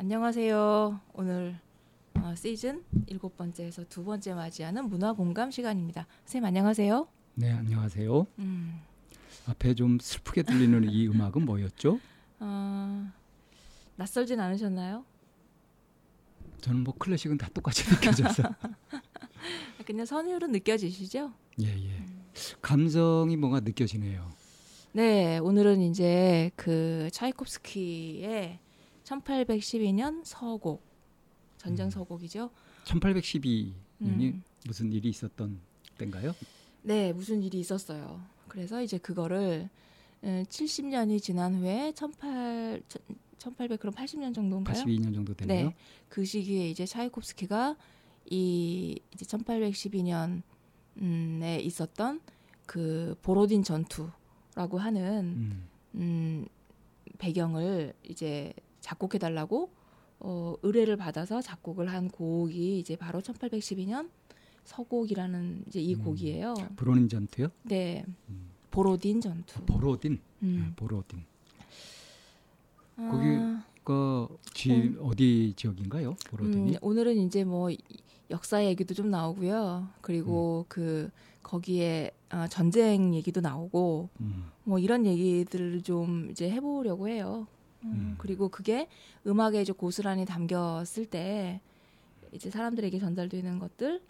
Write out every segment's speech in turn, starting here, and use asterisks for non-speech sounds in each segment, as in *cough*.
안녕하세요. 오늘 어, 시즌 일곱 번째에서 두 번째 맞이하는 문화 공감 시간입니다. 선생님 안녕하세요. 네, 안녕하세요. 음, 앞에 좀 슬프게 들리는 이 음악은 뭐였죠? 어, 낯설진 않으셨나요? 저는 뭐 클래식은 다 똑같이 느껴져서. *laughs* 그냥 선율은 느껴지시죠? 예, 예. 감성이 뭔가 느껴지네요. 네, 오늘은 이제 그 차이콥스키의 1812년 서곡 전쟁 음. 서곡이죠. 1812년이 음. 무슨 일이 있었던 때인가요? 네, 무슨 일이 있었어요. 그래서 이제 그거를 70년이 지난 후에 18 1800 그럼 80년 정도인가요? 82년 정도 되네요. 네. 그 시기에 이제 차이콥스키가 이 이제 1812년에 있었던 그 보로딘 전투라고 하는 음, 음 배경을 이제 작곡해 달라고 어 의뢰를 받아서 작곡을 한 곡이 이제 바로 1812년 서곡이라는 이제 이 음. 곡이에요. 브로닌 전투요? 네. 음. 보로딘 전투. 보로딘. 음. 아, 보로딘. 아, 거기 그 지, 어디 지역인가요? 보로딘이? 음, 오늘은 이제 뭐 이- 역사 얘기도 좀 나오고요. 그리고 음. 그 거기에 아, 전쟁 얘기도 나오고 음. 뭐 이런 얘기들을 좀 이제 해보려고 해요. 음, 음. 그리고 그게 음악에 이제 고스란히 담겼을 때 이제 사람들에게 전달되는 것들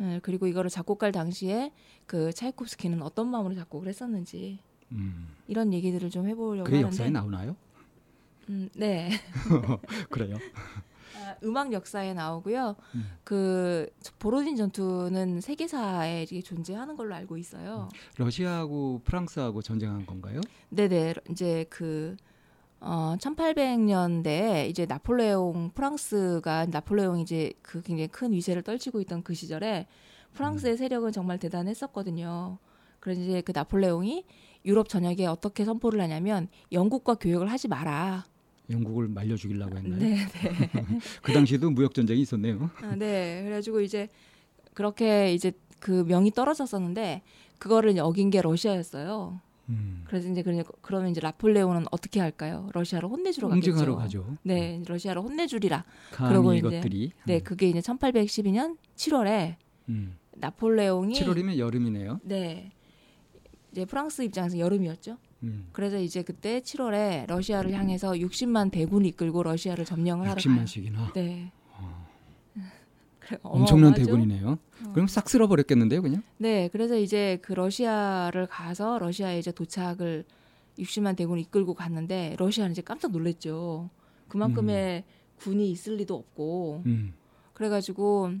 음, 그리고 이거를 작곡할 당시에 그 차이콥스키는 어떤 마음으로 작곡을 했었는지 음. 이런 얘기들을 좀 해보려고 그게 하는데 역사에 나오나요? 음, 네 *laughs* 그래요. 아, 음악 역사에 나오고요. 음. 그 보로딘 전투는 세계사에 이게 존재하는 걸로 알고 있어요. 러시아하고 프랑스하고 전쟁한 건가요? 네네 이제 그 어, 1800년대에 이제 나폴레옹 프랑스가 나폴레옹이 이제 그 굉장히 큰 위세를 떨치고 있던 그 시절에 프랑스의 세력은 정말 대단했었거든요. 그래서 이제 그 나폴레옹이 유럽 전역에 어떻게 선포를 하냐면 영국과 교역을 하지 마라. 영국을 말려 죽이려고 했나요? 네, *laughs* 네. 그 당시에도 무역 전쟁이 있었네요. 아, 네. 그래가지고 이제 그렇게 이제 그 명이 떨어졌었는데 그거를 어긴 게 러시아였어요. 음. 그래서 이제 그러- 그러면 이제 나폴레옹은 어떻게 할까요? 러시아로 혼내주러 가겠죠. 가죠. 네, 러시아로 혼내주리라. 그러고 이제- 이것들이. 네, 그게 이제 1812년 7월에 음. 나폴레옹이 7월이면 여름이네요. 네. 이제 프랑스 입장에서 여름이었죠. 음. 그래서 이제 그때 7월에 러시아를 향해서 60만 대군을 이끌고 러시아를 점령을 하러 가요. 60만씩이나. 네. 어. 그래, 엄청난? 대군이네요. 어. 그럼 싹 쓸어버렸겠는데요, 그냥? 네, 그래서 이제 그 러시아를 가서 러시아에 이제 도착을 60만 대군을 이끌고 갔는데 러시아는 이제 깜짝 놀랐죠. 그만큼의 군이 있을 리도 없고 음. 그래가지고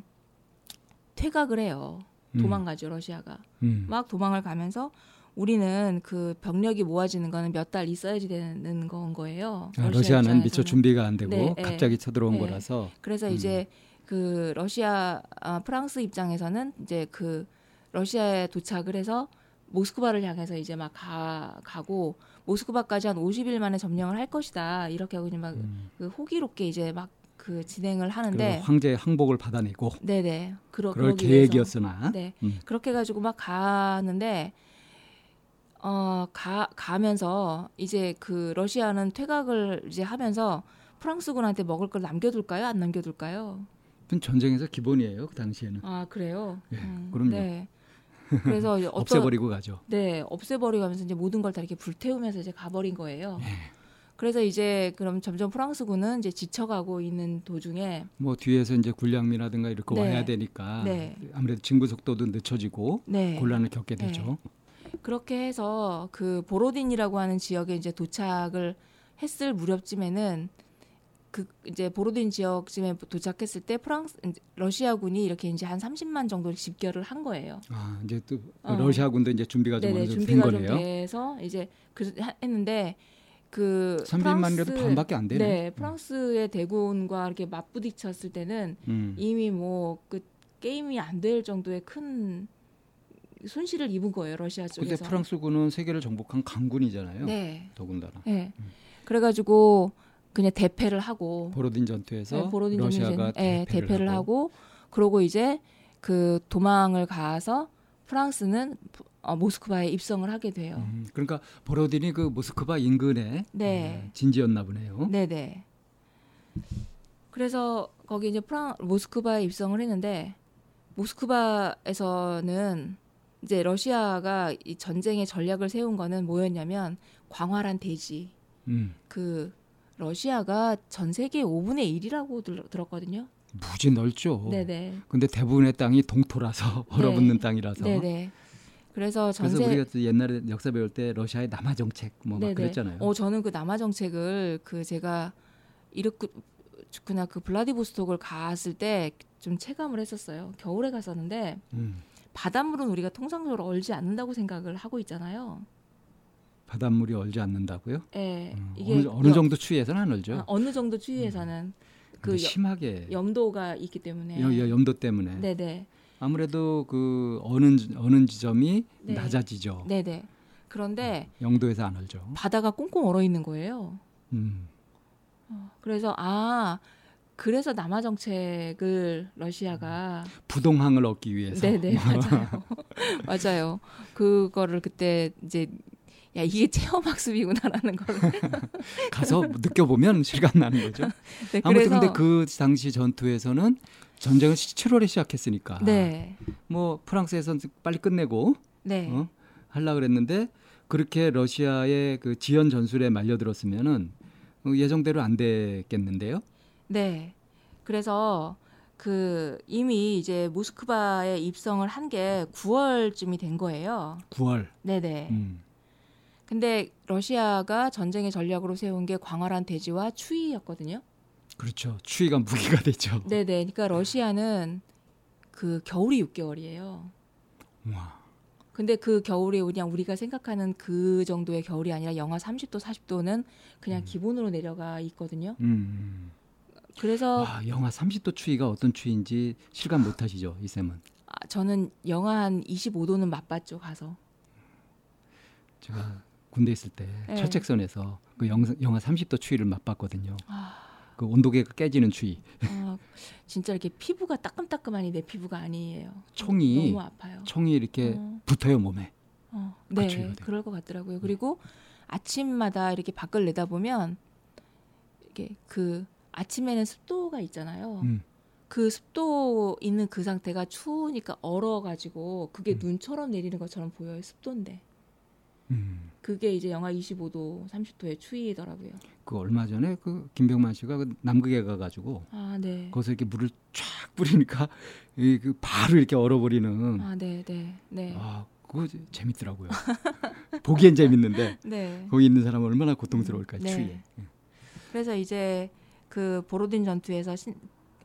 퇴각을 해요. 음. 도망가죠 러시아가. 음. 막 도망을 가면서 우리는 그 병력이 모아지는 거는 몇 달 있어야지 되는 건 거예요. 아, 러시아 러시아는 미처. 준비가 안 되고 네, 네. 갑자기 쳐들어온 네. 거라서 그래서 음. 이제 그 러시아 아, 프랑스 입장에서는 이제 그 러시아에 도착을 해서 모스크바를 향해서 이제 막 가, 가고 모스크바까지 한 50일 만에 점령을 할 것이다 이렇게 하고 이제 막 음. 그 호기롭게 이제 막 그 진행을 하는데 황제의 항복을 받아내고 네네 그러, 그럴 계획이었으나 네 음. 그렇게 해가지고 막 가는데 어 가 가면서 이제 그 러시아는 퇴각을 이제 하면서 프랑스군한테 먹을 걸 남겨둘까요 안 남겨둘까요? 그건 전쟁에서 기본이에요, 그 당시에는. 아 그래요? 예, 음, 그럼요. 네. 그래서 *laughs* 어떤 없애버리고 가죠. 네 없애버리고 하면서 이제 모든 걸 다 이렇게 불태우면서 이제 가버린 거예요. 예. 그래서 이제 그럼 점점 프랑스군은 이제 지쳐가고 있는 도중에 뭐 뒤에서 이제 군량미라든가 이렇게 네. 와야 되니까 네. 아무래도 진구 속도도 늦춰지고 네 곤란을 겪게 되죠. 그렇게 해서 그 보로딘이라고 하는 지역에 이제 도착을 했을 무렵쯤에는 그 이제 보로딘 지역쯤에 도착했을 때 프랑스 러시아군이 이렇게 이제 한 30만 정도 집결을 한 거예요. 아 이제 또 어. 러시아군도 이제 준비가 좀 네네 된 준비가 좀 거네요. 돼서 이제 그 했는데 그 30만이라도 프랑스- 반밖에 안 되네. 네, 프랑스의 대군과 이렇게 맞부딪혔을 때는 음. 이미 뭐 그 게임이 안 될 정도의 큰 손실을 입은 거예요 러시아 근데 쪽에서. 프랑스군은 세계를 정복한 강군이잖아요. 네, 더군다나 네. 그래가지고 그냥 대패를 하고 보로딘 전투에서 네, 보로딘 러시아가 네, 대패를, 대패를 하고 그러고 이제 그 도망을 가서 프랑스는 어, 모스크바에 입성을 하게 돼요. 음, 그러니까 보로딘이 그 모스크바 인근에 네. 어, 진지였나 보네요. 네네. 그래서 거기 이제 프랑 모스크바에 입성을 했는데 모스크바에서는 이제 러시아가 이 전쟁의 전략을 세운 거는 뭐였냐면 광활한 대지. 음. 그 러시아가 전 세계 5분의 1이라고 들, 들었거든요. 무지 넓죠. 네네. 근데 대부분의 땅이 동토라서 *laughs* 얼어붙는 땅이라서. 네네. 그래서 전세 그래서 우리가 또 옛날에 역사 배울 때 러시아의 남하 정책 뭐 막. 그랬잖아요. 어 저는 그 남하 정책을 그 제가 이르크 그나 그 블라디보스톡을 갔을 때 좀 체감을 했었어요. 겨울에 갔었는데 음. 바닷물은 우리가 통상적으로 얼지 않는다고 생각을 하고 있잖아요. 바닷물이 얼지 않는다고요? 예. 음, 이게 어느, 어느 여- 정도 추위에서는 안 얼죠. 아, 어느 정도 추위에서는 근데 그 여- 심하게 염도가 있기 때문에 여, 여, 염도 때문에 네네 아무래도 그 어는 어는 지점이 네. 낮아지죠. 네네 그런데 영도에서 안 얼죠. 바다가 꽁꽁 얼어 있는 거예요. 음. 그래서 아 그래서 남하 정책을 러시아가 부동항을 얻기 위해서 네네 *laughs* 맞아요 맞아요 그거를 그때 이제 야 이게 체험 학습이구나라는 걸 *laughs* 가서 느껴보면 실감 나는 거죠. *laughs* 네, 아무튼 그래서 근데 그 당시 전투에서는 전쟁을 7월에 시작했으니까 네 뭐 프랑스에서 빨리 끝내고 네. 어? 하려 그랬는데 그렇게 러시아의 그 지연 전술에 말려들었으면은 어, 예정대로 안 됐겠는데요. 네. 그래서 그 이미 이제 모스크바에 입성을 한 게 9월쯤이 된 거예요. 9월. 네네. 음. 근데 러시아가 전쟁의 전략으로 세운 게 광활한 대지와 추위였거든요. 그렇죠. 추위가 무기가 되죠. 네네. 그러니까 러시아는 그 겨울이 6개월이에요. 와. 근데 그 겨울이 그냥 우리가 생각하는 그 정도의 겨울이 아니라 영하 30도, 40도는 그냥 음. 기본으로 내려가 있거든요. 음. 그래서 와, 영하 30도 추위가 어떤 추위인지 실감 못 하시죠, 이 쌤은. 아, 저는 영하 한 25도는 맛봤죠, 가서. 제가 군대 있을 때 네. 철책선에서 그 영, 영하 30도 추위를 맛봤거든요. 아. 그 온도계가 깨지는 추위. 아, 진짜 이렇게 피부가 따끔따끔하니 내 피부가 아니에요. 총이 너무 아파요. 총이 이렇게 어, 붙어요 몸에. 어. 그 네, 돼요. 그럴 것 같더라고요. 그리고 아침마다 이렇게 밖을 내다보면 이게 그 아침에는 습도가 있잖아요. 음. 그 습도 있는 그 상태가 추우니까 얼어가지고 그게 음. 눈처럼 내리는 것처럼 보여요. 습도인데 음. 그게 이제 영하 25도, 30도의 추위더라고요. 그 얼마 전에 그 김병만 씨가 그 남극에 가가지고 아, 네. 거기서 이렇게 물을 쫙 뿌리니까 이그 바로 이렇게 얼어버리는 아, 네, 네, 네. 아 그거 재밌더라고요. *laughs* 보기엔 재밌는데 *laughs* 네. 거기 있는 사람은 얼마나 고통스러울까 네. 추위에. 그래서 이제 그 보로딘 전투에서 신-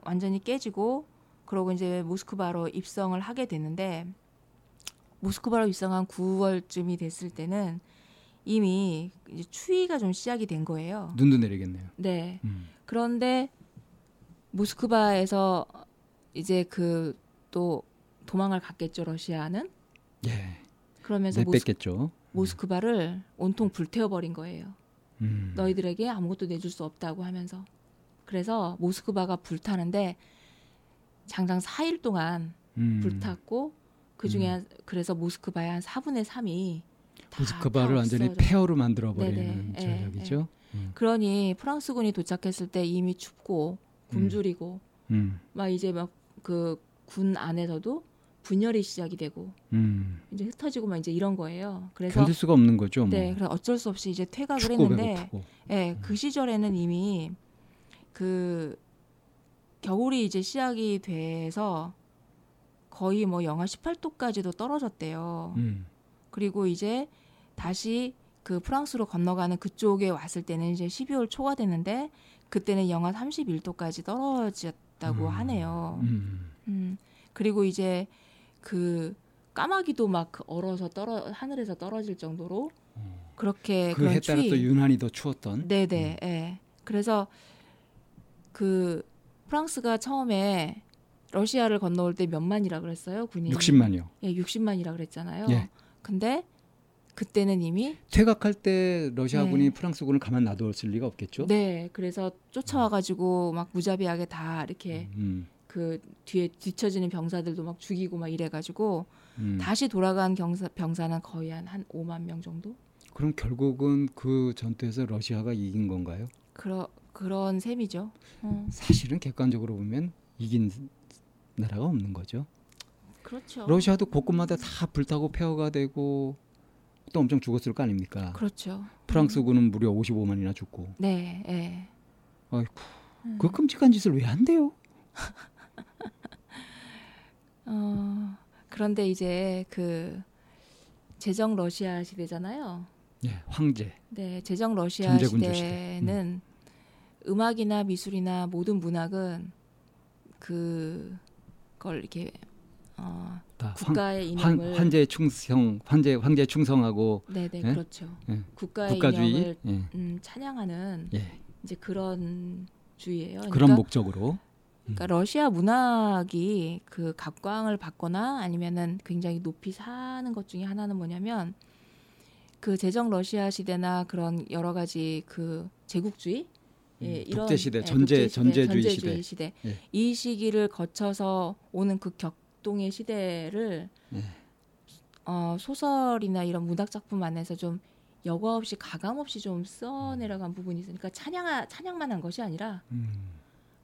완전히 깨지고 그러고 이제 모스크바로 입성을 하게 되는데 모스크바로 입성한 9월쯤이 됐을 때는 이미 이제 추위가 좀 시작이 된 거예요. 눈도 내리겠네요. 네. 음. 그런데 모스크바에서 이제 그 또 도망을 갔겠죠 러시아는 예. 그러면서 모스, 내뺐겠죠. 모스크바를 온통 불태워버린 거예요. 음. 너희들에게 아무것도 내줄 수 없다고 하면서 그래서 모스크바가 불타는데 장장 4일 동안 음. 불탔고 그 중에 한 그래서 모스크바의 한 4분의 3이 모스크바를 완전히 폐허로 만들어 버리는. 예, 전략이죠. 그러니 프랑스군이 도착했을 때 이미 춥고 굶주리고 음. 막 이제 막 그 군 안에서도 분열이 시작이 되고 음. 이제 흩어지고 막 이제 이런 거예요. 그래서 견딜 수가 없는 거죠. 뭐. 네, 그래서 어쩔 수 없이 이제 퇴각을 춥고 했는데 배고프고. 예, 그 시절에는 이미 그 겨울이 이제 시작이 돼서 거의 뭐 영하 18도까지도 떨어졌대요. 음. 그리고 이제 다시 그 프랑스로 건너가는 그쪽에 왔을 때는 이제 12월 초가 됐는데 그때는 영하 31도까지 떨어졌다고 음. 하네요. 음. 음. 그리고 이제 그 까마귀도 막 얼어서 떨어 하늘에서 떨어질 정도로 그렇게 그 그런 해 따라 추위. 또 유난히 더 추웠던. 네네. 예. 그래서 그 프랑스가 처음에 러시아를 건너올 때 몇만이라 그랬어요 군인이. 60만이요. 예, 60만이라 그랬잖아요. 예. 근데 그때는 이미 퇴각할 때 러시아군이 네. 프랑스군을 가만 놔뒀을 리가 없겠죠. 네, 그래서 쫓아와가지고 막 무자비하게 다 이렇게 음. 그 뒤에 뒤처지는 병사들도 막 죽이고 막 이래가지고 음. 다시 돌아간 경사, 병사는 거의 한, 한 5만 명 정도? 그럼 결국은 그 전투에서 러시아가 이긴 건가요? 그러, 그런 셈이죠. 어, 사실은 객관적으로 보면 이긴 나라가 없는 거죠. 그렇죠. 러시아도 곳곳마다 다 불타고 폐허가 되고 또 엄청 죽었을 거 아닙니까? 그렇죠. 프랑스군은 무려 55만이나 죽고. 네, 예. 아이고, 음. 그 끔찍한 짓을 왜 한대요? *laughs* 어, 그런데 이제 그 제정 러시아 시대잖아요. 예, 황제. 네, 제정 러시아 시대. 시대는 음악이나 미술이나 모든 문학은 그걸 이렇게 어, 국가의 환, 이념을 환 제 충성, 환제 황제 충성하고 네네 예? 그렇죠. 예. 국가의 국가주의. 이념을 예, 음, 찬양하는 예. 이제 그런 주의예요. 그런 그러니까, 목적으로. 그러니까 러시아 문학이 그 각광을 받거나 아니면은 굉장히 높이 사는 것 중에 하나는 뭐냐면 그 제정 러시아 시대나 그런 여러 가지 그 제국주의 예, 음, 이런 독재 시대, 예, 전제- 전제주의 전제주의 시대. 시대. 예. 이 시기를 거쳐서 오는 그 격 동의 시대를 예. 어, 소설이나 이런 문학 작품 안에서 좀 여과 없이 가감 없이 좀 음. 써내려간 부분이 있으니까 찬양 찬양만 한 것이 아니라 음,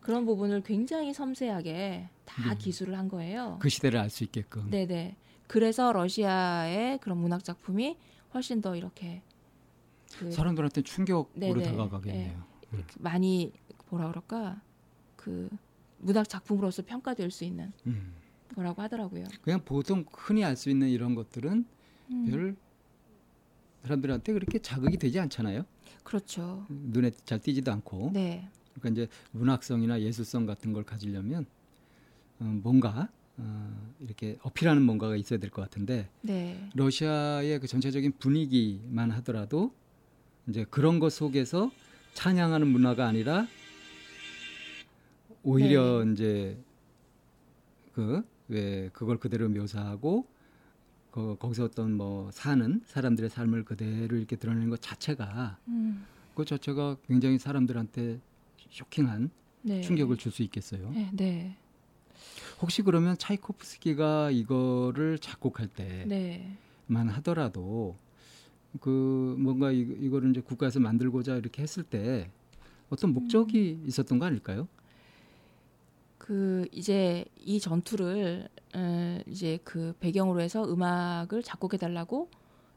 그런 부분을 굉장히 섬세하게 다 네. 기술을 한 거예요. 그 시대를 알 수 있게끔. 네네. 그래서 러시아의 그런 문학 작품이 훨씬 더 이렇게 그 사람들한테 충격으로 네네. 다가가겠네요. 많이 뭐라 그럴까 그 문학 작품으로서 평가될 수 있는 음. 거라고 하더라고요. 그냥 보통 흔히 알 수 있는 이런 것들은 음, 별 사람들한테 그렇게 자극이 되지 않잖아요. 그렇죠. 눈에 잘 띄지도 않고. 네. 그러니까 이제 문학성이나 예술성 같은 걸 가지려면 어, 뭔가 어, 이렇게 어필하는 뭔가가 있어야 될 것 같은데 네. 러시아의 그 전체적인 분위기만 하더라도 이제 그런 것 속에서 찬양하는 문화가 아니라 오히려 이제 그 왜 그걸 그대로 묘사하고 그 거기서 어떤 뭐 사는 사람들의 삶을 그대로 이렇게 드러내는 것 자체가 음, 그 자체가 굉장히 사람들한테 쇼킹한 네. 충격을 줄 수 있겠어요. 네. 네. 혹시 그러면 차이코프스키가 이거를 작곡할 때만 네. 하더라도 그 뭔가 이, 이거를 이제 국가에서 만들고자 이렇게 했을 때 어떤 목적이 있었던 거 아닐까요? 그 이제 이 전투를 어, 이제 그 배경으로 해서 음악을 작곡해 달라고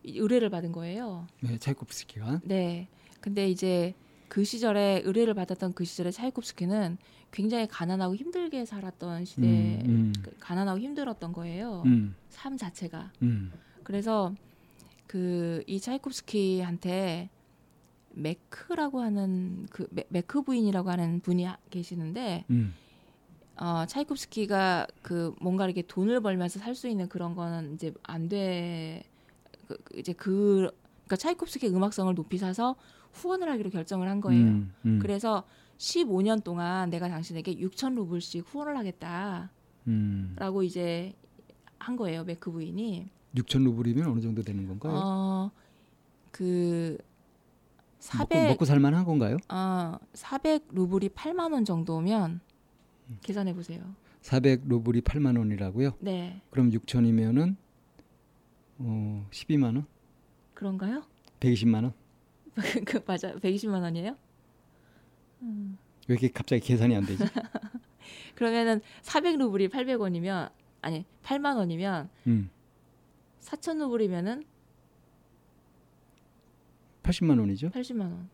의뢰를 받은 거예요. 네, 차이코프스키가 네. 근데 이제 그 시절에 의뢰를 받았던 그 시절에 차이콥스키는 굉장히 가난하고 힘들게 살았던 시대, 음, 그 가난하고 힘들었던 거예요. 음, 삶 자체가. 음, 그래서 그 이 차이콥스키한테 메크라고 하는 그 메, 메크 부인이라고 하는 분이 하- 계시는데 음, 어 차이콥스키가 그 뭔가 이렇게 돈을 벌면서 살 수 있는 그런 거는 이제 안 돼. 그, 그 이제 그 그러니까 차이콥스키 음악성을 높이 사서 후원을 하기로 결정을 한 거예요. 음, 음, 그래서 15년 동안 내가 당신에게 6천 루블씩 후원을 하겠다 라고 음. 이제 한 거예요. 메크 부인이. 6천 루블이면 어느 정도 되는 건가요? 어그 먹고, 400 먹고 살만한 건가요? 어, 400 루블이 8만 원 정도면 계산해 보세요. 400 루블이 8만 원이라고요? 네. 그럼 6천이면은 어 12만 원, 그런가요? 120만 원. *laughs* 그 맞아. 120만 원이에요? 왜 이렇게 갑자기 계산이 안 되지? *laughs* 그러면은 400 루블이 800원이면 아니 8만 원이면 음, 4천 루블이면은 80만 원이죠. 80만 원.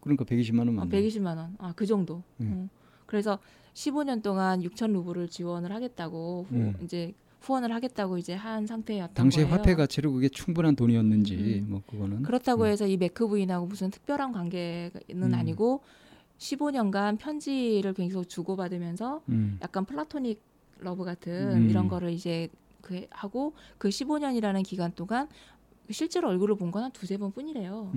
그러니까 120만 원 아, 맞네. 120만 원. 아, 그 정도. 음. 어. 그래서 15년 동안 6천 루블을 지원을 하겠다고 후, 음. 이제 후원을 하겠다고 이제 한 상태였던 당시의 거예요. 화폐 가치로 그게 충분한 돈이었는지 음, 뭐 그거는 그렇다고 음. 해서 이 메크 부인하고 무슨 특별한 관계는 음. 아니고 15년간 편지를 계속 주고받으면서 음, 약간 플라토닉 러브 같은 음. 이런 거를 이제 그 하고 그 15년이라는 기간 동안 실제로 얼굴을 본 건 한 두세 번 뿐이래요.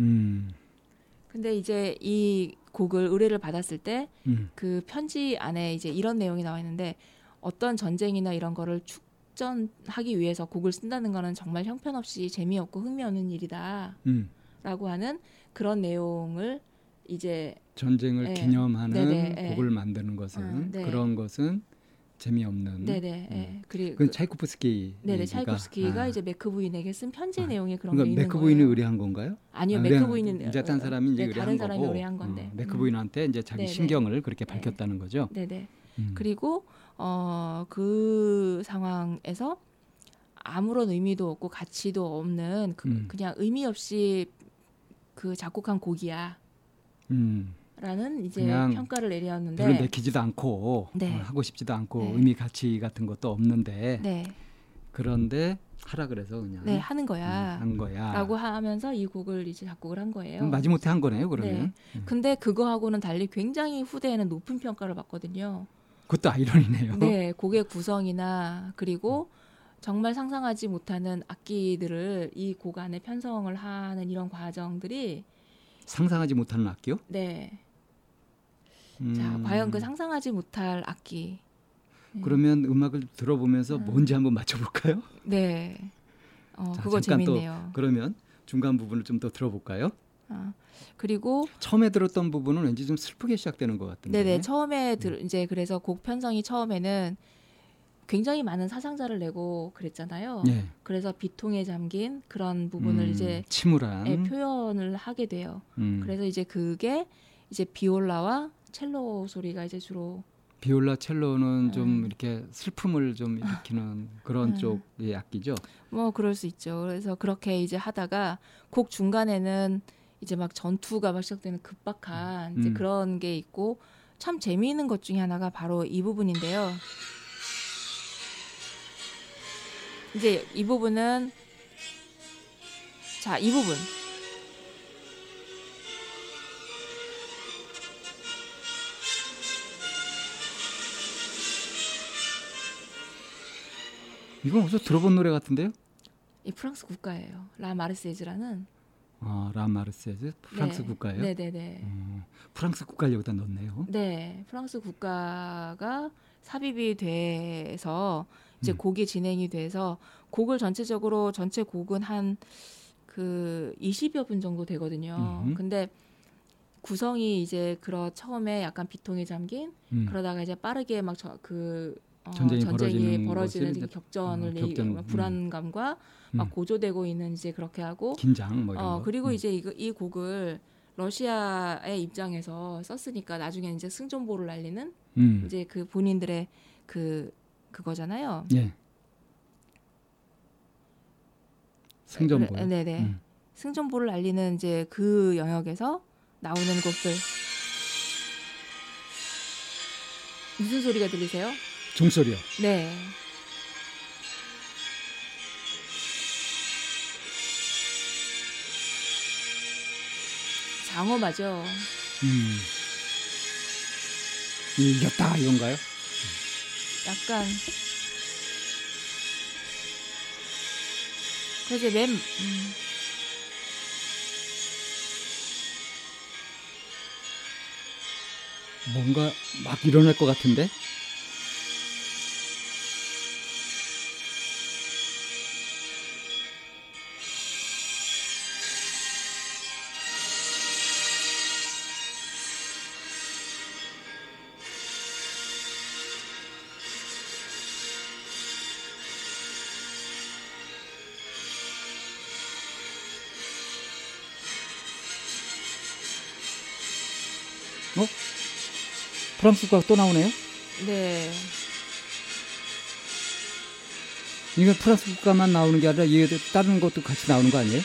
음, 근데 이제 이 곡을 의뢰를 받았을 때 음, 그 편지 안에 이제 이런 내용이 나와 있는데 어떤 전쟁이나 이런 거를 축전하기 위해서 곡을 쓴다는 거는 정말 형편없이 재미없고 흥미없는 일이다라고 음. 하는 그런 내용을 이제 전쟁을 예. 기념하는 네네, 예. 곡을 만드는 것은 아, 네. 그런 것은 재미없는. 네네. 음. 예. 그리고 그건 차이코프스키. 네네 차이콥스키가 아. 이제 맥크 부인에게 쓴 편지 아. 내용에 그런 게 그러니까 있는 맥크 거예요. 부인이 의뢰한 건가요? 아니요, 아, 의뢰한- 부인은 이제 딴 사람이 이제 네, 의뢰한 다른 사람이 거고. 의뢰한 건데. 어, 음. 부인한테 이제 자기 네네. 심경을 그렇게 네. 밝혔다는 거죠. 네네. 음. 그리고 어 그 상황에서 아무런 의미도 없고 가치도 없는 그, 음. 그냥 의미 없이 그 작곡한 곡이야 라는 음. 이제 평가를 내렸는데 별로 내키지도 않고 네. 어, 하고 싶지도 않고 네. 의미 가치 같은 것도 없는데 네, 그런데 하라 그래서 그냥 네 하는 음, 거야. 한 거야. 라고 하면서 이 곡을 이제 작곡을 한 거예요. 그럼 마지못해 한 거네요. 그러면 음. 근데 그거하고는 달리 굉장히 후대에는 높은 평가를 받거든요. 그것도 아이러니네요. 네, 곡의 *laughs* 구성이나 그리고 정말 상상하지 못하는 악기들을 이 곡 안에 편성을 하는 이런 과정들이 상상하지 못하는 악기요? 네. 음, 자, 과연 그 상상하지 못할 악기. 네. 그러면 음악을 들어보면서 음. 뭔지 한번 맞춰볼까요? 네. 어, 자, 그거 잠깐 또 재밌네요. 그러면 중간 부분을 좀 더 들어볼까요? 아, 그리고 처음에 들었던 부분은 왠지 좀 슬프게 시작되는 것 같은데. 네네 처음에 음. 들 이제 그래서 곡 편성이 처음에는 굉장히 많은 사상자를 내고 그랬잖아요. 예. 그래서 비통에 잠긴 그런 부분을 음, 이제 침울한. 예, 표현을 하게 돼요. 음, 그래서 이제 그게 이제 비올라와 첼로 소리가 이제 주로 비올라 첼로는 좀 음. 이렇게 슬픔을 좀 일으키는 그런 음. 쪽의 악기죠. 뭐 그럴 수 있죠. 그래서 그렇게 이제 하다가 곡 중간에는 이제 막 전투가 막 시작되는 급박한 이제 음. 그런 게 있고 참 재미있는 것 중에 하나가 바로 이 부분인데요. 이제 이 부분은 자, 이 부분. 이건 어디서 들어본 노래 같은데요? 이 프랑스 국가예요. 라 마르세즈라는 아, 라 마르세즈 프랑스 네. 국가예요. 네, 네, 네. 어, 프랑스 국가를 여기다 넣네요. 네, 프랑스 국가가 삽입이 돼서 이제 음. 곡이 진행이 돼서 곡을 전체적으로 전체 곡은 한 그 20여 분 정도 되거든요. 음. 근데 구성이 이제 그런 처음에 약간 비통에 잠긴 음. 그러다가 이제 빠르게 막 그 어, 전쟁이 전쟁이, 벌어지는 벌어지는 격전을 어, 격전, 막 음. 불안감과 막 음. 고조되고 있는 이제 그렇게 하고 긴장 뭐 이런 어 거. 그리고 음. 이제 이거, 이 곡을 러시아의 입장에서 썼으니까 나중에 이제 승전보를 날리는 음. 이제 그 본인들의 그 그거잖아요. 예. 승전보. 그래, 네네. 음. 승전보를 알리는 이제 그 영역에서 나오는 곡들. 무슨 소리가 들리세요? 종소리요. 네. 장어마죠. 음. 이겼다 이건가요? 약간 그래서 맨 음, 뭔가 막 일어날 것 같은데? 프랑스가 또 나오네요? 네. 이거 프랑스 국가만 나오는 게 아니라 얘 다른 것도 같이 나오는 거 아니에요?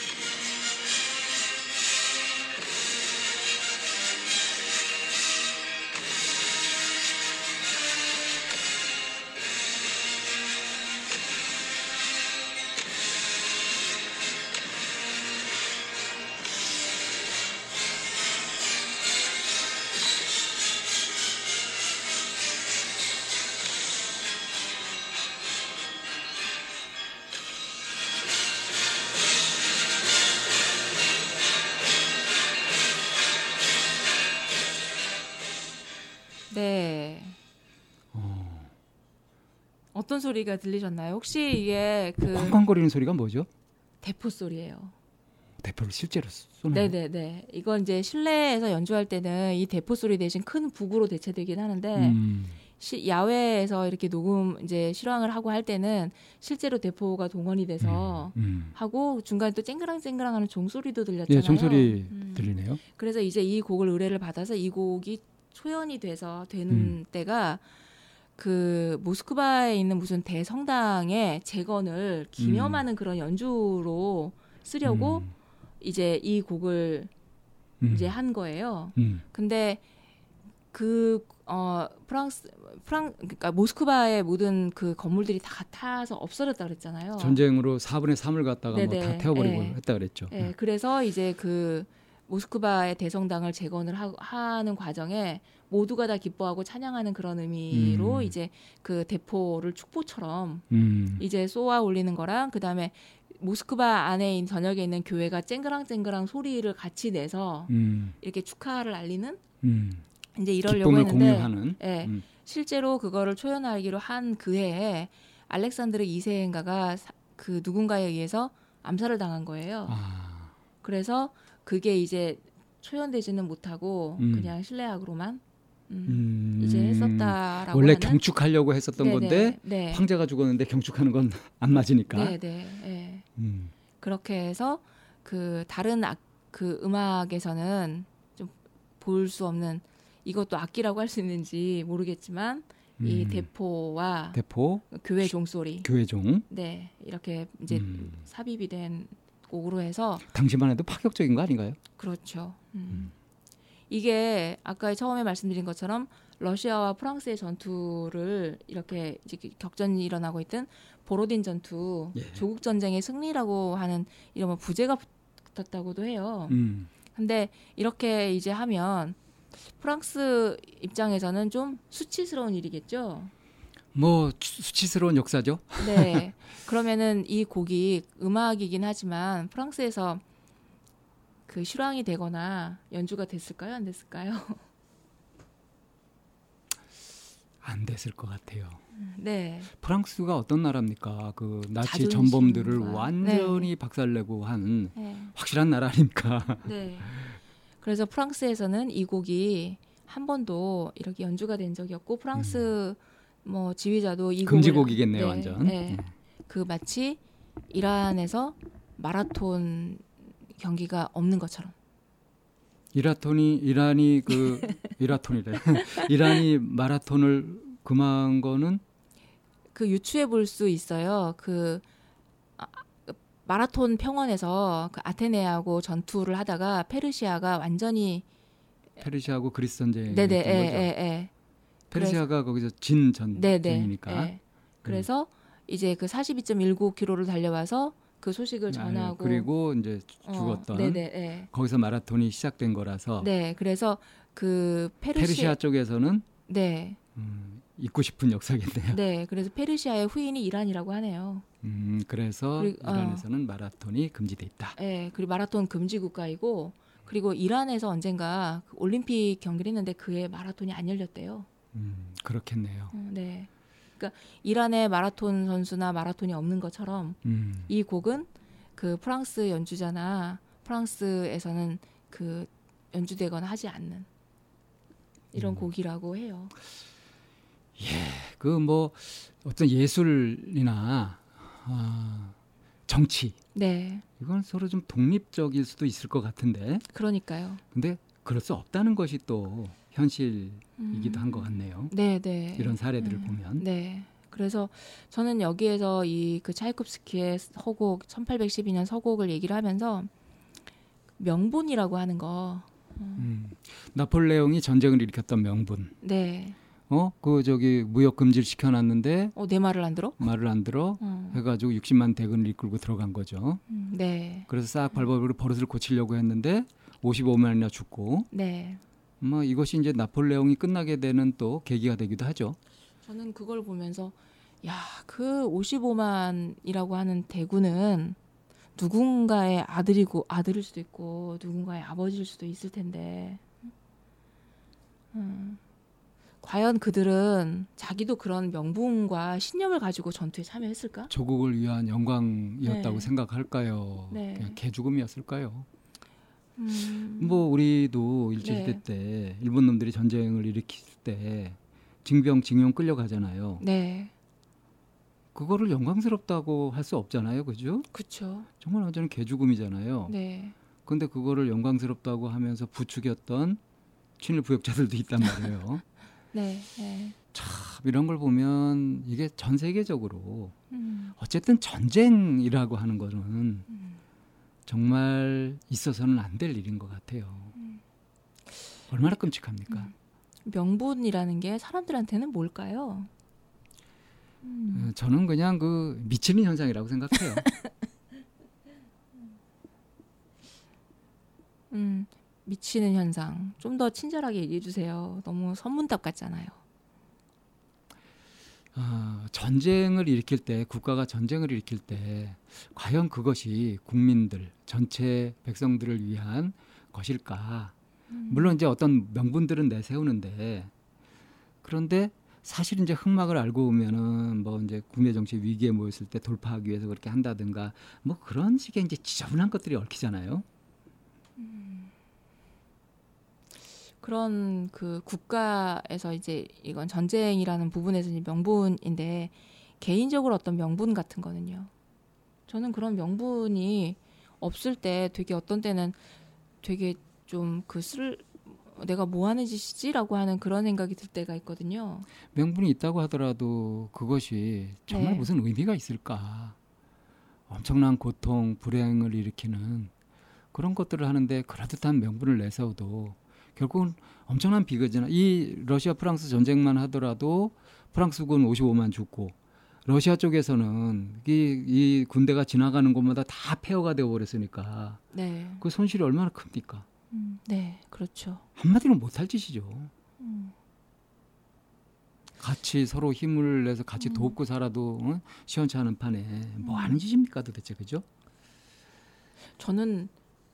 네. 어떤 소리가 들리셨나요? 혹시 이게 그 쾅쾅거리는 소리가 뭐죠? 대포 소리예요. 대표를 실제로 쏘는 네네네. 이건 이제 실내에서 연주할 때는 이 대포 소리 대신 큰 북으로 대체되긴 하는데 음. 시, 야외에서 이렇게 녹음 이제 실황을 하고 할 때는 실제로 대포가 동원이 돼서 음. 하고 중간에 또 쨍그랑쨍그랑하는 종소리도 들렸잖아요. 예, 종소리 음. 들리네요. 그래서 이제 이 곡을 의뢰를 받아서 이 곡이 초연이 돼서 되는 음. 때가 그 모스크바에 있는 무슨 대성당의 재건을 기념하는 그런 연주로 쓰려고 음. 이제 이 곡을 음. 이제 한 거예요. 음. 근데 그 어 프랑스 프랑 그러니까 모스크바의 모든 그 건물들이 다 타서 없어졌다 그랬잖아요. 전쟁으로 4분의 3을 갖다가 뭐 다. 태워버리고 예. 했다 그랬죠. 예, 그래서 이제 그 모스크바의 대성당을 재건을 하, 는 과정에 모두가 다 기뻐하고 찬양하는 그런 의미로 음. 이제 그 대포를 축포처럼 음. 이제 쏘아 올리는 거랑 그다음에 모스크바 안에 있는 전역에 있는 교회가 쨍그랑쨍그랑 소리를 같이 내서 음. 이렇게 축하를 알리는 음. 이제 이러려고 했는데 공유하는. 예, 음. 실제로 그거를 초연하기로 한 그 해에 알렉산드르 2세인가가 그 누군가에 의해서 암살을 당한 거예요. 아. 그래서 그게 이제 초연되지는 못하고 음. 그냥 실내악으로만 음, 음. 이제 했었다라고 원래 하는 경축하려고 했었던 네네, 건데 네. 황제가 죽었는데 경축하는 건 *laughs* 안 맞으니까. 네, 네, 네. 음. 그렇게 해서 그 다른 악, 그 음악에서는 좀 볼 수 없는 이것도 악기라고 할 수 있는지 모르겠지만 이 음. 대포와 대포 교회 종소리 교회 종. 네 이렇게 이제 음. 삽입이 된 곡으로 해서 당시만 해도 파격적인 거 아닌가요? 그렇죠. 음. 이게 아까 처음에 말씀드린 것처럼 러시아와 프랑스의 전투를 이렇게 이제 격전이 일어나고 있던 보로딘 전투, 예. 조국 전쟁의 승리라고 하는 이런 뭐 부제가 붙었다고도 해요. 음. 근데 이렇게 이제 하면 프랑스 입장에서는 좀 수치스러운 일이겠죠. 뭐 수- 수치스러운 역사죠. 네. *laughs* 그러면은 이 곡이 음악이긴 하지만 프랑스에서 그 실황이 되거나 연주가 됐을까요? 안 됐을까요? *laughs* 안 됐을 것 같아요. 네. 프랑스가 어떤 나라입니까? 그 나치. 전범들을 완전히 박살내고 한 네. 확실한 나라 아닙니까? *laughs* 네. 그래서 프랑스에서는 이 곡이 한 번도 이렇게 연주가 된 적이 없고 프랑스 뭐 지휘자도 이 금지곡이겠네요, 네, 완전. 네. 음. 그 마치 이란에서 마라톤 경기가 없는 것처럼. 이라톤이 이란이 그 *laughs* 이라톤이래. *laughs* 이란이 마라톤을 금한 거는 그 유추해 볼 수 있어요. 그 아, 마라톤 평원에서 그 아테네하고 전투를 하다가 페르시아가 완전히 페르시아하고 그리스 전쟁이 네네 예, 거죠. 예, 예. 페르시아가 거기서 진 네네 전쟁이니까. 예. 그래서 이제 그 42.19km를 달려와서 그 소식을 전하고 아, 그리고 이제 어, 죽었던 네네 예. 거기서 마라톤이 시작된 거라서 네 그래서 그 페르시아, 페르시아 쪽에서는 네 음, 잊고 싶은 역사겠네요. 네, 그래서 페르시아의 후인이 이란이라고 하네요. 음, 그래서 그리고- 어. 이란에서는 마라톤이 금지돼 있다. 예, 그리고 마라톤 금지 국가이고 그리고 이란에서 언젠가 그 올림픽 경기를 했는데 그해 마라톤이 안 열렸대요. 음, 그렇겠네요. 어, 네. 그러니까 이란에 마라톤 선수나 마라톤이 없는 것처럼 음, 이 곡은 그 프랑스 연주자나 프랑스에서는 그 연주되거나 하지 않는 이런 음. 곡이라고 해요. 그뭐 어떤 예술이나 아, 정치 네, 이건 서로 좀 독립적일 수도 있을 것 같은데, 그러니까요. 근데 그럴 수 없다는 것이 또 현실이기도 음. 한것 같네요. 네, 네. 이런 사례들을 음. 보면. 네. 그래서 저는 여기에서 이 그 차이콥스키의 서곡 1812년 서곡을 얘기를 하면서 명분이라고 하는 거. 음, 나폴레옹이 전쟁을 일으켰던 명분. 네. 어, 그 저기 무역 금지를 시켜놨는데 어, 내 말을 안 들어? 말을 안 들어 어. 해가지고 60만 대군을 이끌고 들어간 거죠. 음, 네. 그래서 싹 발버둥 버릇을 고치려고 했는데 55만이나 죽고 네. 뭐 이것이 이제 나폴레옹이 끝나게 되는 또 계기가 되기도 하죠. 저는 그걸 보면서 야, 그 55만이라고 하는 대군은 누군가의 아들이고 아들일 수도 있고 누군가의 아버지일 수도 있을 텐데. 음. 과연 그들은 자기도 그런 명분과 신념을 가지고 전투에 참여했을까? 조국을 위한 영광이었다고 네. 생각할까요? 네. 그냥 개죽음이었을까요? 음. 뭐 우리도 일제 시대 네. 때 일본 놈들이 전쟁을 일으킬 때 징병 징용 끌려가잖아요. 네. 그거를 영광스럽다고 할 수 없잖아요. 그죠? 그렇죠. 정말 완전 개죽음이잖아요. 네. 근데 그거를 영광스럽다고 하면서 부추겼던 친일 부역자들도 있단 말이에요. *laughs* 네. 네. 참 이런 걸 보면 이게 전 세계적으로 음, 어쨌든 전쟁이라고 하는 거는 음. 정말 있어서는 안 될 일인 것 같아요. 얼마나 끔찍합니까? 음. 명분이라는 게 사람들한테는 뭘까요? 음. 어, 저는 그냥 그 미치는 현상이라고 생각해요. *laughs* 음, 미치는 현상. 좀 더 친절하게 얘기해 주세요. 너무 선문답 같잖아요. 어, 전쟁을 일으킬 때 국가가 전쟁을 일으킬 때 과연 그것이 국민들 전체 백성들을 위한 것일까? 음. 물론 이제 어떤 명분들은 내세우는데 그런데 사실 이제 흑막을 알고 보면은 뭐 이제 국내 정치 위기에 모였을 때 돌파하기 위해서 그렇게 한다든가 뭐 그런 식의 이제 지저분한 것들이 얽히잖아요. 그런 그 국가에서 이제 이건 전쟁이라는 부분에서 이제 명분인데 개인적으로 어떤 명분 같은 거는요. 저는 그런 명분이 없을 때 되게 어떤 때는 되게 좀 그 쓸 내가 뭐 하는 짓이지라고 하는 그런 생각이 들 때가 있거든요. 명분이 있다고 하더라도 그것이 정말 네. 무슨 의미가 있을까? 엄청난 고통, 불행을 일으키는 그런 것들을 하는데 그럴듯한 명분을 내세워도 결국은 엄청난 비극이잖아. 이 러시아 프랑스 전쟁만 하더라도 프랑스군 55만 죽고 러시아 쪽에서는 이, 이 군대가 지나가는 곳마다 다 폐허가 되어 버렸으니까 네. 그 손실이 얼마나 큽니까? 음, 네, 그렇죠. 한마디로 못할 짓이죠. 음, 같이 서로 힘을 내서 같이 음. 돕고 살아도 어? 시원치 않은 판에 뭐 하는 짓입니까 도대체 그죠? 저는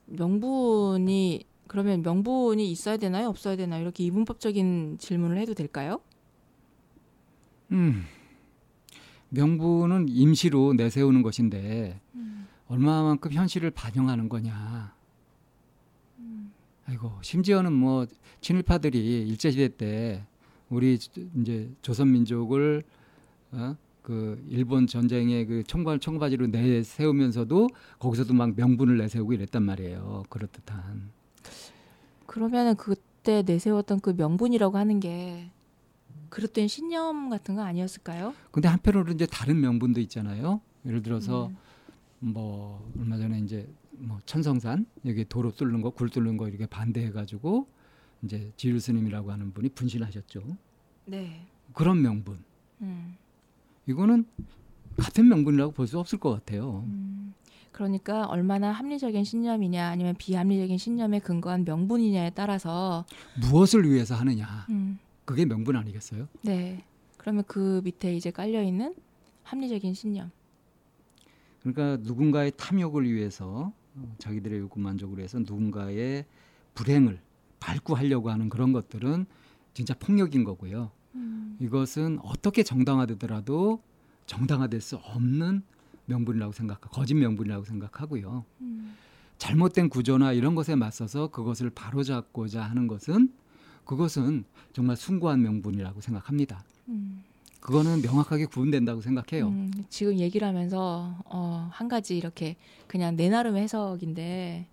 명분이 그러면 명분이 있어야 되나요, 없어야 되나요? 이렇게 이분법적인 질문을 해도 될까요? 음. 명분은 임시로 내세우는 것인데 얼마만큼 현실을 반영하는 거냐. 아이고 심지어는 뭐 친일파들이 일제 시대 때 우리 이제 조선 민족을 어? 그 일본 전쟁의 그 청바 청바지로 내세우면서도 거기서도 막 명분을 내세우고 이랬단 말이에요. 그렇듯한. 그러면은 그때 내세웠던 그 명분이라고 하는 게 그릇된 신념 같은 거 아니었을까요? 근데 한편으로 이제 다른 명분도 있잖아요. 예를 들어서 음, 뭐 얼마 전에 이제 뭐 천성산 여기 도로 뚫는 거, 굴 뚫는 거 이렇게 반대해 가지고 이제 지율 스님이라고 하는 분이 분신하셨죠. 네. 그런 명분 음, 이거는 같은 명분이라고 볼 수 없을 것 같아요. 음. 그러니까 얼마나 합리적인 신념이냐 아니면 비합리적인 신념에 근거한 명분이냐에 따라서 무엇을 위해서 하느냐 음, 그게 명분 아니겠어요? 네. 그러면 그 밑에 이제 깔려 있는 합리적인 신념. 그러니까 누군가의 탐욕을 위해서 어, 자기들의 욕구 만족을 위해서 누군가의 불행을 발구하려고 하는 그런 것들은 진짜 폭력인 거고요. 음, 이것은 어떻게 정당화되더라도 정당화될 수 없는 명분이라고 생각, 거짓 명분이라고 생각하고요. 음, 잘못된 구조나 이런 것에 맞서서 그것을 바로잡고자 하는 것은 그것은 정말 숭고한 명분이라고 생각합니다. 음. 그거는 명확하게 구분된다고 생각해요. 음, 지금 얘기를 하면서 어, 한 가지 이렇게 그냥 내 나름의 해석인데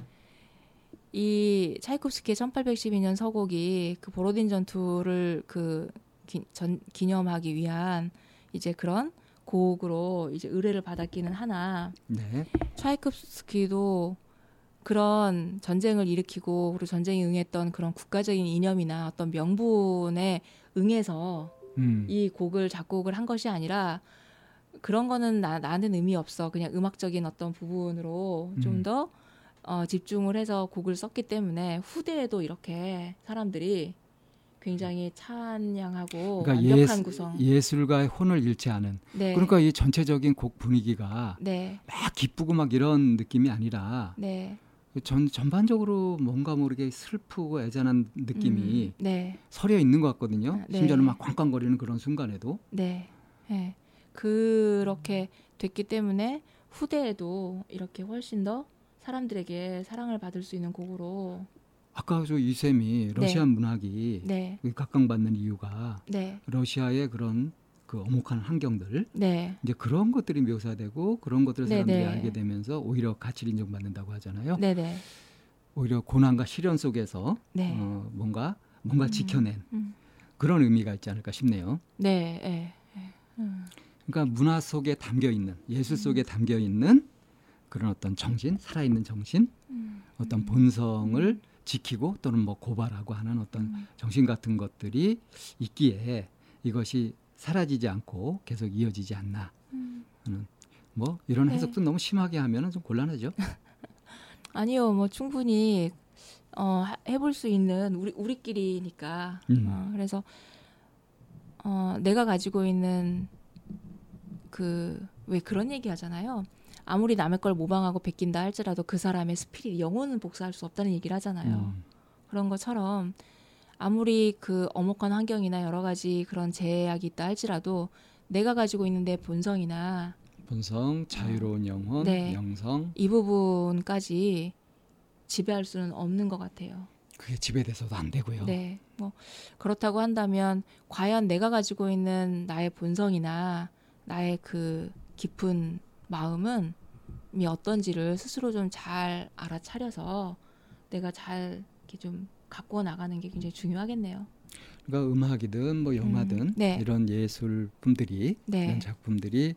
이 차이콥스키의 1812년 서곡이 그 보로딘 전투를 그 기, 전, 기념하기 위한 이제 그런 곡으로 이제 의뢰를 받았기는 하나 네, 차이콥스키도 그런 전쟁을 일으키고 그리고 전쟁에 응했던 그런 국가적인 이념이나 어떤 명분에 응해서 음, 이 곡을 작곡을 한 것이 아니라 그런 거는 나, 나는 의미 없어. 그냥 음악적인 어떤 부분으로 음. 좀더 어, 집중을 해서 곡을 썼기 때문에 후대에도 이렇게 사람들이 굉장히 찬양하고 그러니까 완벽한 예수- 구성. 예술과의 혼을 잃지 않은. 네. 그러니까 이 전체적인 곡 분위기가 네. 막 기쁘고 막 이런 느낌이 아니라 네. 전 전반적으로 뭔가 모르게 슬프고 애잔한 느낌이 음, 네. 서려 있는 것 같거든요. 아, 네. 심지어는 막 꽝꽝거리는 그런 순간에도. 네. 네. 그렇게 됐기 때문에 후대에도 이렇게 훨씬 더 사람들에게 사랑을 받을 수 있는 곡으로 아까 저 이쌤이 러시아 문학이 네. 각광받는 이유가 네. 러시아의 그런 그 엄혹한 환경들 네. 이제 그런 것들이 묘사되고 그런 것들을 네, 사람들이 네. 알게 되면서 오히려 가치를 인정받는다고 하잖아요. 네, 네. 오히려 고난과 시련 속에서 네. 어, 뭔가 뭔가 음. 지켜낸 음. 그런 의미가 있지 않을까 싶네요. 네. 네. 음. 그러니까 문화 속에 담겨 있는 예술 속에 담겨 있는 그런 어떤 정신, 살아있는 정신, 음. 어떤 본성을 지키고 또는 뭐 고발하고 하는 어떤 음. 정신 같은 것들이 있기에 이것이 사라지지 않고 계속 이어지지 않나 음. 하는 뭐 이런 네. 해석도 너무 심하게 하면은 좀 곤란하죠. *laughs* 아니요, 뭐 충분히 어, 하- 해볼 수 있는 우리 우리끼리니까. 음. 어, 그래서 어, 내가 가지고 있는 그 왜 그런 얘기 하잖아요. 아무리 남의 걸 모방하고 베낀다 할지라도 그 사람의 스피릿 영혼은 복사할 수 없다는 얘기를 하잖아요. 음. 그런 것처럼 아무리 그 엄혹한 환경이나 여러 가지 그런 제약이 있다 할지라도 내가 가지고 있는 내 본성이나 본성, 자유로운 영혼, 네. 영성 이 부분까지 지배할 수는 없는 것 같아요. 그게 지배돼서도 안 되고요. 네. 뭐 그렇다고 한다면 과연 내가 가지고 있는 나의 본성이나 나의 그 깊은 마음은 이 어떤지를 스스로 좀 잘 알아차려서 내가 잘 이렇게 좀 갖고 나가는 게 굉장히 중요하겠네요. 그러니까 음악이든 뭐 영화든 음, 네. 이런 예술품들이 네. 이런 작품들이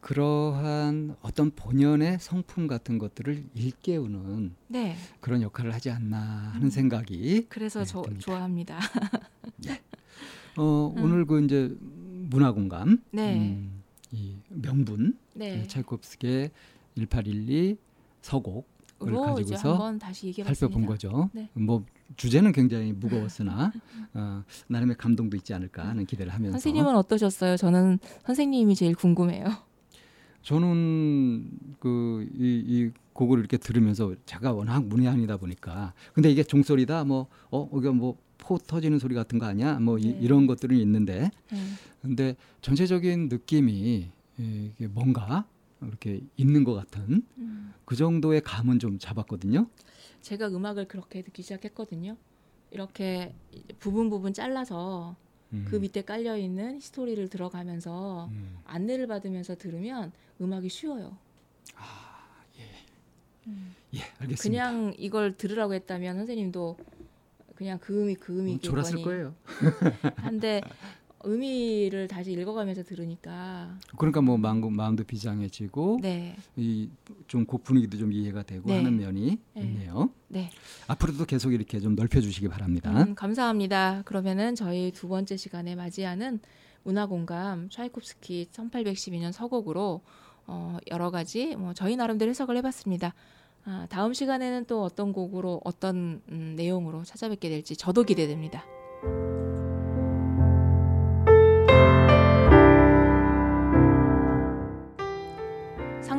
그러한 어떤 본연의 성품 같은 것들을 일깨우는 네. 그런 역할을 하지 않나 하는 음. 생각이 그래서 네, 저 듭니다. 좋아합니다. *laughs* 어, 음. 오늘 그 이제 문화공감 네. 음, 이 명분 네. 차이콥스키의 1812 서곡을 가지고서. 살펴본 거죠. 네. 뭐 주제는 굉장히 무거웠으나 *laughs* 어, 나름의 감동도 있지 않을까 하는 기대를 하면서 선생님은 어떠셨어요? 저는 선생님이 제일 궁금해요. 저는 그이 이 곡을 이렇게 들으면서 제가 워낙 문외한이다 보니까 근데 이게 종소리다 뭐어 이거 뭐 포 터지는 소리 같은 거 아니야 뭐 이, 네. 이 런 것들은 있는데 네. 근데 전체적인 느낌이 예, 이게 뭔가 이렇게 있는 것 같은 음. 그 정도의 감은 좀 잡았거든요. 제가 음악을 그렇게 듣기 시작했거든요. 이렇게 부분 부분 잘라서 음. 그 밑에 깔려 있는 스토리를 들어가면서 음. 안내를 받으면서 들으면 음악이 쉬워요. 예, 알겠습니다. 그냥 이걸 들으라고 했다면 선생님도 그냥 그 음이 그뭐 음이겠거니 졸았을 거예요. *laughs* 한데 의미를 다시 읽어가면서 들으니까 그러니까 뭐 마음, 마음도 비장해지고 네, 이좀곡 분위기도 좀 이해가 되고 네. 하는 면이 네. 있네요. 네. 앞으로도 계속 이렇게 좀 넓혀주시기 바랍니다. 음, 감사합니다. 그러면은 저희 두 번째 시간에 맞이하는 문화공감 차이콥스키 1812년 서곡으로 어, 여러 가지 뭐 저희 나름대로 해석을 해봤습니다. 아, 다음 시간에는 또 어떤 곡으로 어떤 음, 내용으로 찾아뵙게 될지 저도 기대됩니다.